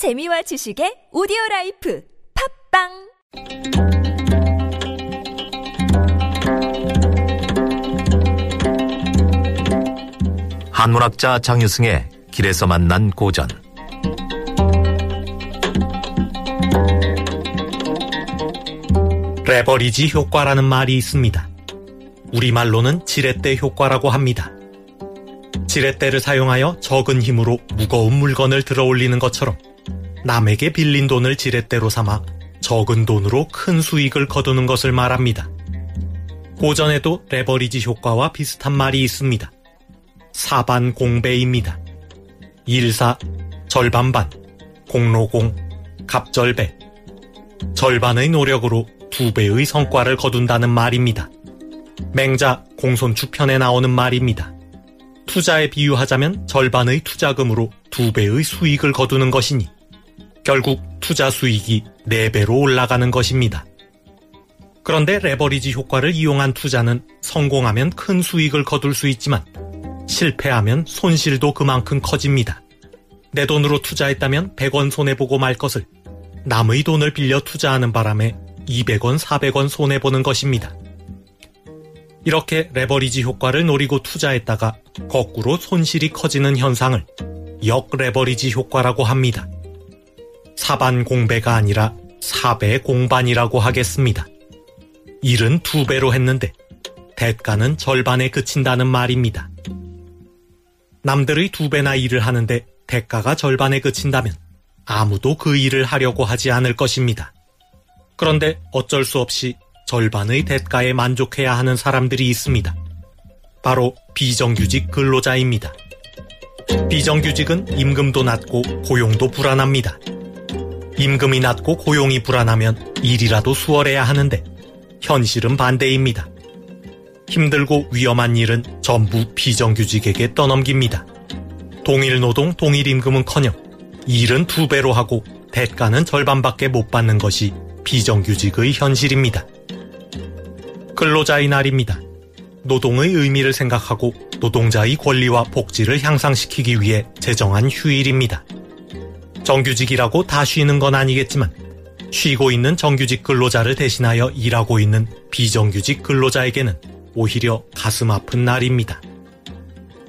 재미와 지식의 오디오 라이프 팟빵 한문학자 장유승의 길에서 만난 고전 레버리지 효과라는 말이 있습니다. 우리말로는 지렛대 효과라고 합니다. 지렛대를 사용하여 적은 힘으로 무거운 물건을 들어 올리는 것처럼 남에게 빌린 돈을 지렛대로 삼아 적은 돈으로 큰 수익을 거두는 것을 말합니다. 고전에도 레버리지 효과와 비슷한 말이 있습니다. 사반 공배입니다. 일사, 절반반, 공로공, 갑절배. 절반의 노력으로 두 배의 성과를 거둔다는 말입니다. 맹자 공손추편에 나오는 말입니다. 투자에 비유하자면 절반의 투자금으로 두 배의 수익을 거두는 것이니 결국 투자 수익이 4배로 올라가는 것입니다. 그런데 레버리지 효과를 이용한 투자는 성공하면 큰 수익을 거둘 수 있지만 실패하면 손실도 그만큼 커집니다. 내 돈으로 투자했다면 100원 손해보고 말 것을 남의 돈을 빌려 투자하는 바람에 200원, 400원 손해보는 것입니다. 이렇게 레버리지 효과를 노리고 투자했다가 거꾸로 손실이 커지는 현상을 역 레버리지 효과라고 합니다. 사반 공배가 아니라 사배 공반이라고 하겠습니다. 일은 두 배로 했는데 대가는 절반에 그친다는 말입니다. 남들의 두 배나 일을 하는데 대가가 절반에 그친다면 아무도 그 일을 하려고 하지 않을 것입니다. 그런데 어쩔 수 없이 절반의 대가에 만족해야 하는 사람들이 있습니다. 바로 비정규직 근로자입니다. 비정규직은 임금도 낮고 고용도 불안합니다. 임금이 낮고 고용이 불안하면 일이라도 수월해야 하는데 현실은 반대입니다. 힘들고 위험한 일은 전부 비정규직에게 떠넘깁니다. 동일 노동, 동일 임금은커녕 일은 두 배로 하고 대가는 절반밖에 못 받는 것이 비정규직의 현실입니다. 근로자의 날입니다. 노동의 의미를 생각하고 노동자의 권리와 복지를 향상시키기 위해 제정한 휴일입니다. 정규직이라고 다 쉬는 건 아니겠지만 쉬고 있는 정규직 근로자를 대신하여 일하고 있는 비정규직 근로자에게는 오히려 가슴 아픈 날입니다.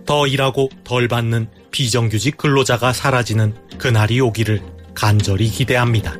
더 일하고 덜 받는 비정규직 근로자가 사라지는 그날이 오기를 간절히 기대합니다.